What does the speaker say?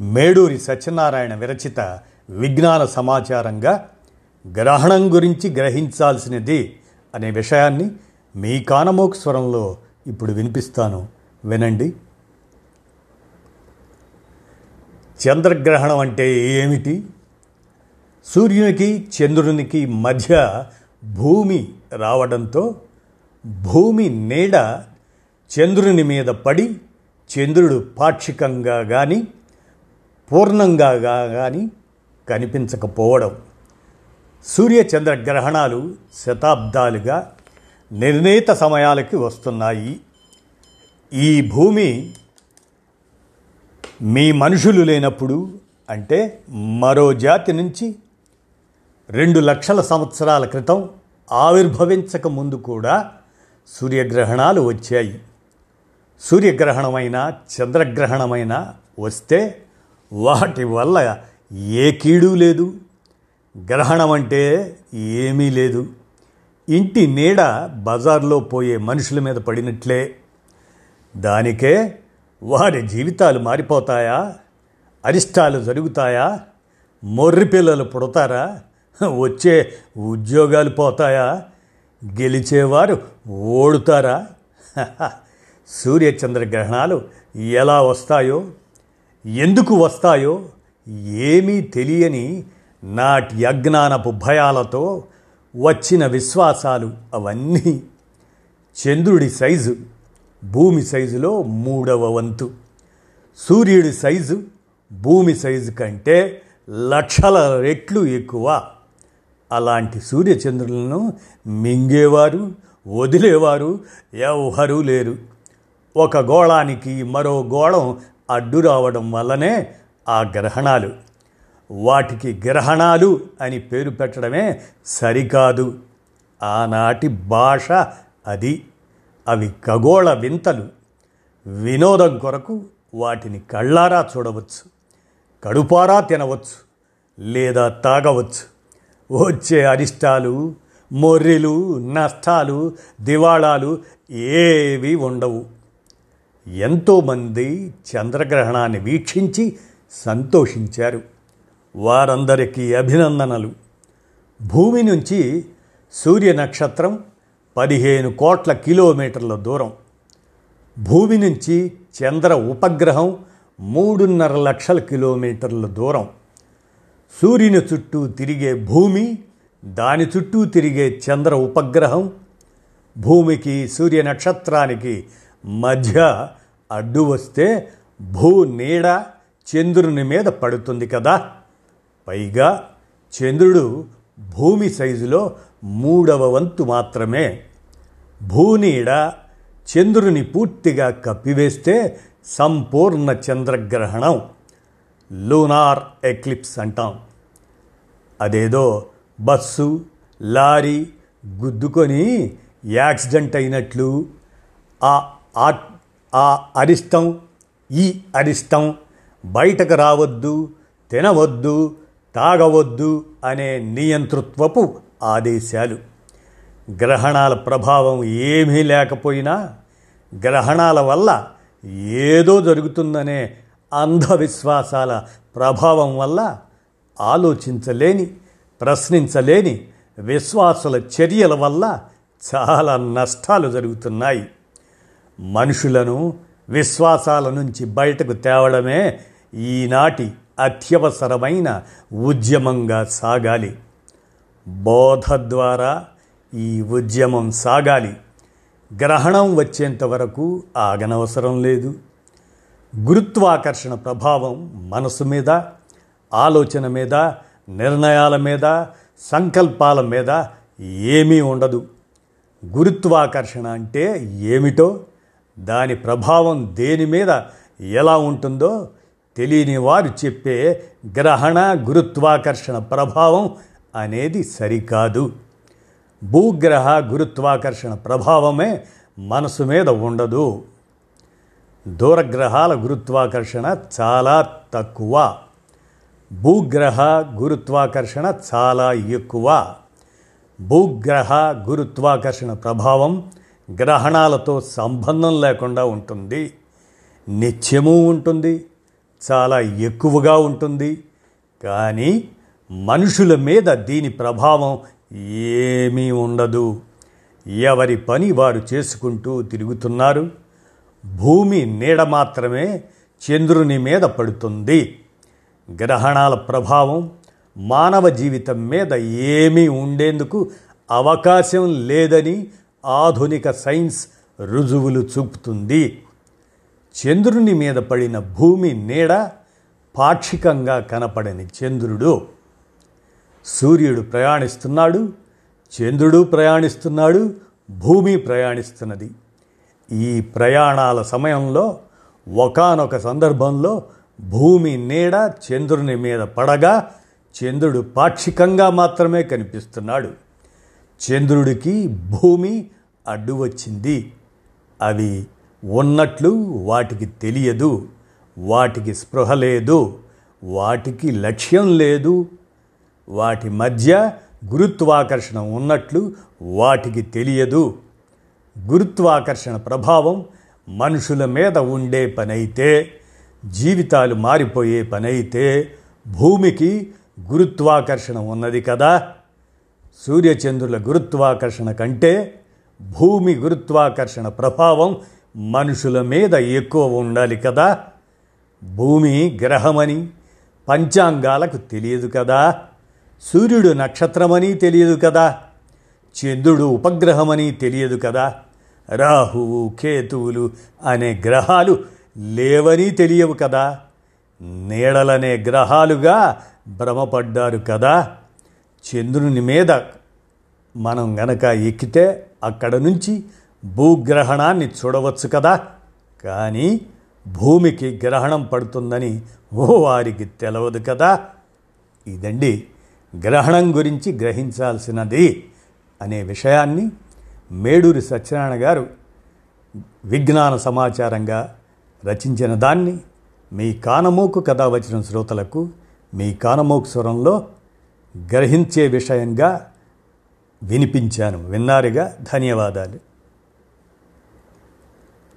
మేడూరి సత్యనారాయణ విరచిత విజ్ఞాన సమాచారంగా గ్రహణం గురించి గ్రహించాల్సినది అనే విషయాన్ని మీ కానమోక్ స్వరంలో ఇప్పుడు వినిపిస్తాను. వినండి. చంద్రగ్రహణం అంటే ఏమిటి? సూర్యునికి చంద్రునికి మధ్య భూమి రావడంతో భూమి నీడ చంద్రుని మీద పడి చంద్రుడు పాక్షికంగా కానీ పూర్ణంగా కానీ కనిపించకపోవడం. సూర్యచంద్ర గ్రహణాలు శతాబ్దాలుగా నిర్ణీత సమయాలకి వస్తున్నాయి. ఈ భూమి మీ మనుషులు లేనప్పుడు అంటే మరో జాతి నుంచి రెండు లక్షల సంవత్సరాల క్రితం ఆవిర్భవించక ముందు కూడా సూర్యగ్రహణాలు వచ్చాయి. సూర్యగ్రహణమైన చంద్రగ్రహణమైనా వస్తే వాటి వల్ల ఏ కీడు లేదు. గ్రహణం అంటే ఏమీ లేదు. ఇంటి నీడ బజార్లో పోయే మనుషుల మీద పడినట్లే. దానికే వారి జీవితాలు మారిపోతాయా? అరిష్టాలు జరుగుతాయా? మొర్రి పిల్లలు పుడతారా? వచ్చే ఉద్యోగాలు పోతాయా? గెలిచేవారు ఓడుతారా? సూర్యచంద్ర గ్రహణాలు ఎలా వస్తాయో ఎందుకు వస్తాయో ఏమీ తెలియని నాటి అజ్ఞానపు భయాలతో వచ్చిన విశ్వాసాలు అవన్నీ చంద్రుడి సైజు భూమి సైజులో మూడవ వంతు. సూర్యుడి సైజు భూమి సైజు కంటే లక్షల రెట్లు ఎక్కువ. అలాంటి సూర్యచంద్రులను మింగేవారు వదిలేవారు ఎవ్వరూ లేరు. ఒక గోళానికి మరో గోళం అడ్డు రావడం వల్లనే ఆ గ్రహణాలు. వాటికి గ్రహణాలు అని పేరు పెట్టడమే సరికాదు. ఆనాటి భాష అది. అవి ఖగోళ వింతలు. వినోదం కొరకు వాటిని కళ్ళారా చూడవచ్చు కడుపారా తినవచ్చు లేదా తాగవచ్చు. వచ్చే అరిష్టాలు మొర్రెలు నష్టాలు దివాళాలు ఏవి ఉండవు. ఎంతోమంది చంద్రగ్రహణాన్ని వీక్షించి సంతోషించారు. వారందరికీ అభినందనలు. భూమి నుంచి సూర్య నక్షత్రం పదిహేను కోట్ల కిలోమీటర్ల దూరం. భూమి నుంచి చంద్ర ఉపగ్రహం మూడున్నర లక్షల కిలోమీటర్ల దూరం. సూర్యుని చుట్టూ తిరిగే భూమి దాని చుట్టూ తిరిగే చంద్ర ఉపగ్రహం భూమికి సూర్య నక్షత్రానికి మధ్య అడ్డు వస్తే భూ నీడ చంద్రుని మీద పడుతుంది కదా. పైగా చంద్రుడు భూమి సైజులో మూడవ వంతు మాత్రమే. భూనీడ చంద్రుని పూర్తిగా కప్పివేస్తే సంపూర్ణ చంద్రగ్రహణం. లూనార్ ఎక్లిప్స్ అంటాం. అదేదో బస్సు లారీ గుద్దుకొని యాక్సిడెంట్ అయినట్లు ఆ ఆ ఆ అరిష్టం ఈ అరిష్టం బయటకు రావద్దు తినవద్దు తాగవద్దు అనే నియంతృత్వపు ఆదేశాలు. గ్రహణాల ప్రభావం ఏమీ లేకపోయినా గ్రహణాల వల్ల ఏదో జరుగుతుందనే అంధవిశ్వాసాల ప్రభావం వల్ల ఆలోచించలేని ప్రశ్నించలేని విశ్వాసుల చర్యల వల్ల చాలా నష్టాలు జరుగుతున్నాయి. మనుషులను విశ్వాసాల నుంచి బయటకు తేవడమే ఈనాటి అత్యవసరమైన ఉద్యమంగా సాగాలి. బోధ ద్వారా ఈ ఉద్యమం సాగాలి. గ్రహణం వచ్చేంత వరకు ఆగనవసరం లేదు. గురుత్వాకర్షణ ప్రభావం మనసు మీద ఆలోచన మీద నిర్ణయాల మీద సంకల్పాల మీద ఏమీ ఉండదు. గురుత్వాకర్షణ అంటే ఏమిటో దాని ప్రభావం దేని మీద ఎలా ఉంటుందో తెలియని వారు చెప్పే గ్రహణ గురుత్వాకర్షణ ప్రభావం అనేది సరికాదు. భూగ్రహ గురుత్వాకర్షణ ప్రభావమే మనసు మీద ఉండదు. దూరగ్రహాల గురుత్వాకర్షణ చాలా తక్కువ. భూగ్రహ గురుత్వాకర్షణ చాలా ఎక్కువ. భూగ్రహ గురుత్వాకర్షణ ప్రభావం గ్రహణాలతో సంబంధం లేకుండా ఉంటుంది. నిత్యము ఉంటుంది. చాలా ఎక్కువగా ఉంటుంది. కానీ మనుషుల మీద దీని ప్రభావం ఏమీ ఉండదు. ఎవరి పని వారు చేసుకుంటూ తిరుగుతున్నారు. భూమి నీడ మాత్రమే చంద్రుని మీద పడుతుంది. గ్రహణాల ప్రభావం మానవ జీవితం మీద ఏమీ ఉండేందుకు అవకాశం లేదని ఆధునిక సైన్స్ రుజువులు చూపుతుంది. చంద్రుని మీద పడిన భూమి నీడ పాక్షికంగా కనపడని చంద్రుడు. సూర్యుడు ప్రయాణిస్తున్నాడు చంద్రుడు ప్రయాణిస్తున్నాడు భూమి ప్రయాణిస్తున్నది. ఈ ప్రయాణాల సమయంలో ఒకానొక సందర్భంలో భూమి నీడ చంద్రుని మీద పడగా చంద్రుడు పాక్షికంగా మాత్రమే కనిపిస్తున్నాడు. చంద్రుడికి భూమి అడ్డు వచ్చింది అవి ఉన్నట్లు వాటికి తెలియదు వాటికి స్పృహ లేదు వాటికి లక్ష్యం లేదు. వాటి మధ్య గురుత్వాకర్షణ ఉన్నట్లు వాటికి తెలియదు. గురుత్వాకర్షణ ప్రభావం మనుషుల మీద ఉండే పనైతే జీవితాలు మారిపోయే పనైతే భూమికి గురుత్వాకర్షణ ఉన్నది కదా. సూర్యచంద్రుల గురుత్వాకర్షణ కంటే భూమి గురుత్వాకర్షణ ప్రభావం మనుషుల మీద ఎక్కువ ఉండాలి కదా. భూమి గ్రహమని పంచాంగాలకు తెలియదు కదా. సూర్యుడు నక్షత్రమని తెలియదు కదా. చంద్రుడు ఉపగ్రహమని తెలియదు కదా. రాహువు కేతువులు అనే గ్రహాలు లేవని తెలియవు కదా. నీడలనే గ్రహాలుగా భ్రమపడ్డారు కదా. చంద్రుని మీద మనం గనక ఎక్కితే అక్కడ నుంచి భూగ్రహణాన్ని చూడవచ్చు కదా. కానీ భూమికి గ్రహణం పడుతుందని ఓ వారికి తెలవదు కదా. ఇదండి గ్రహణం గురించి గ్రహించాల్సినది అనే విషయాన్ని మేడూరి సత్యనారాయణ గారు విజ్ఞాన సమాచారంగా రచించిన దాన్ని మీ కానమోకు కథ వచ్చిన శ్రోతలకు మీ కానమోకు స్వరంలో గ్రహించే విషయంగా వినిపించాను. విన్నారుగా? ధన్యవాదాలు.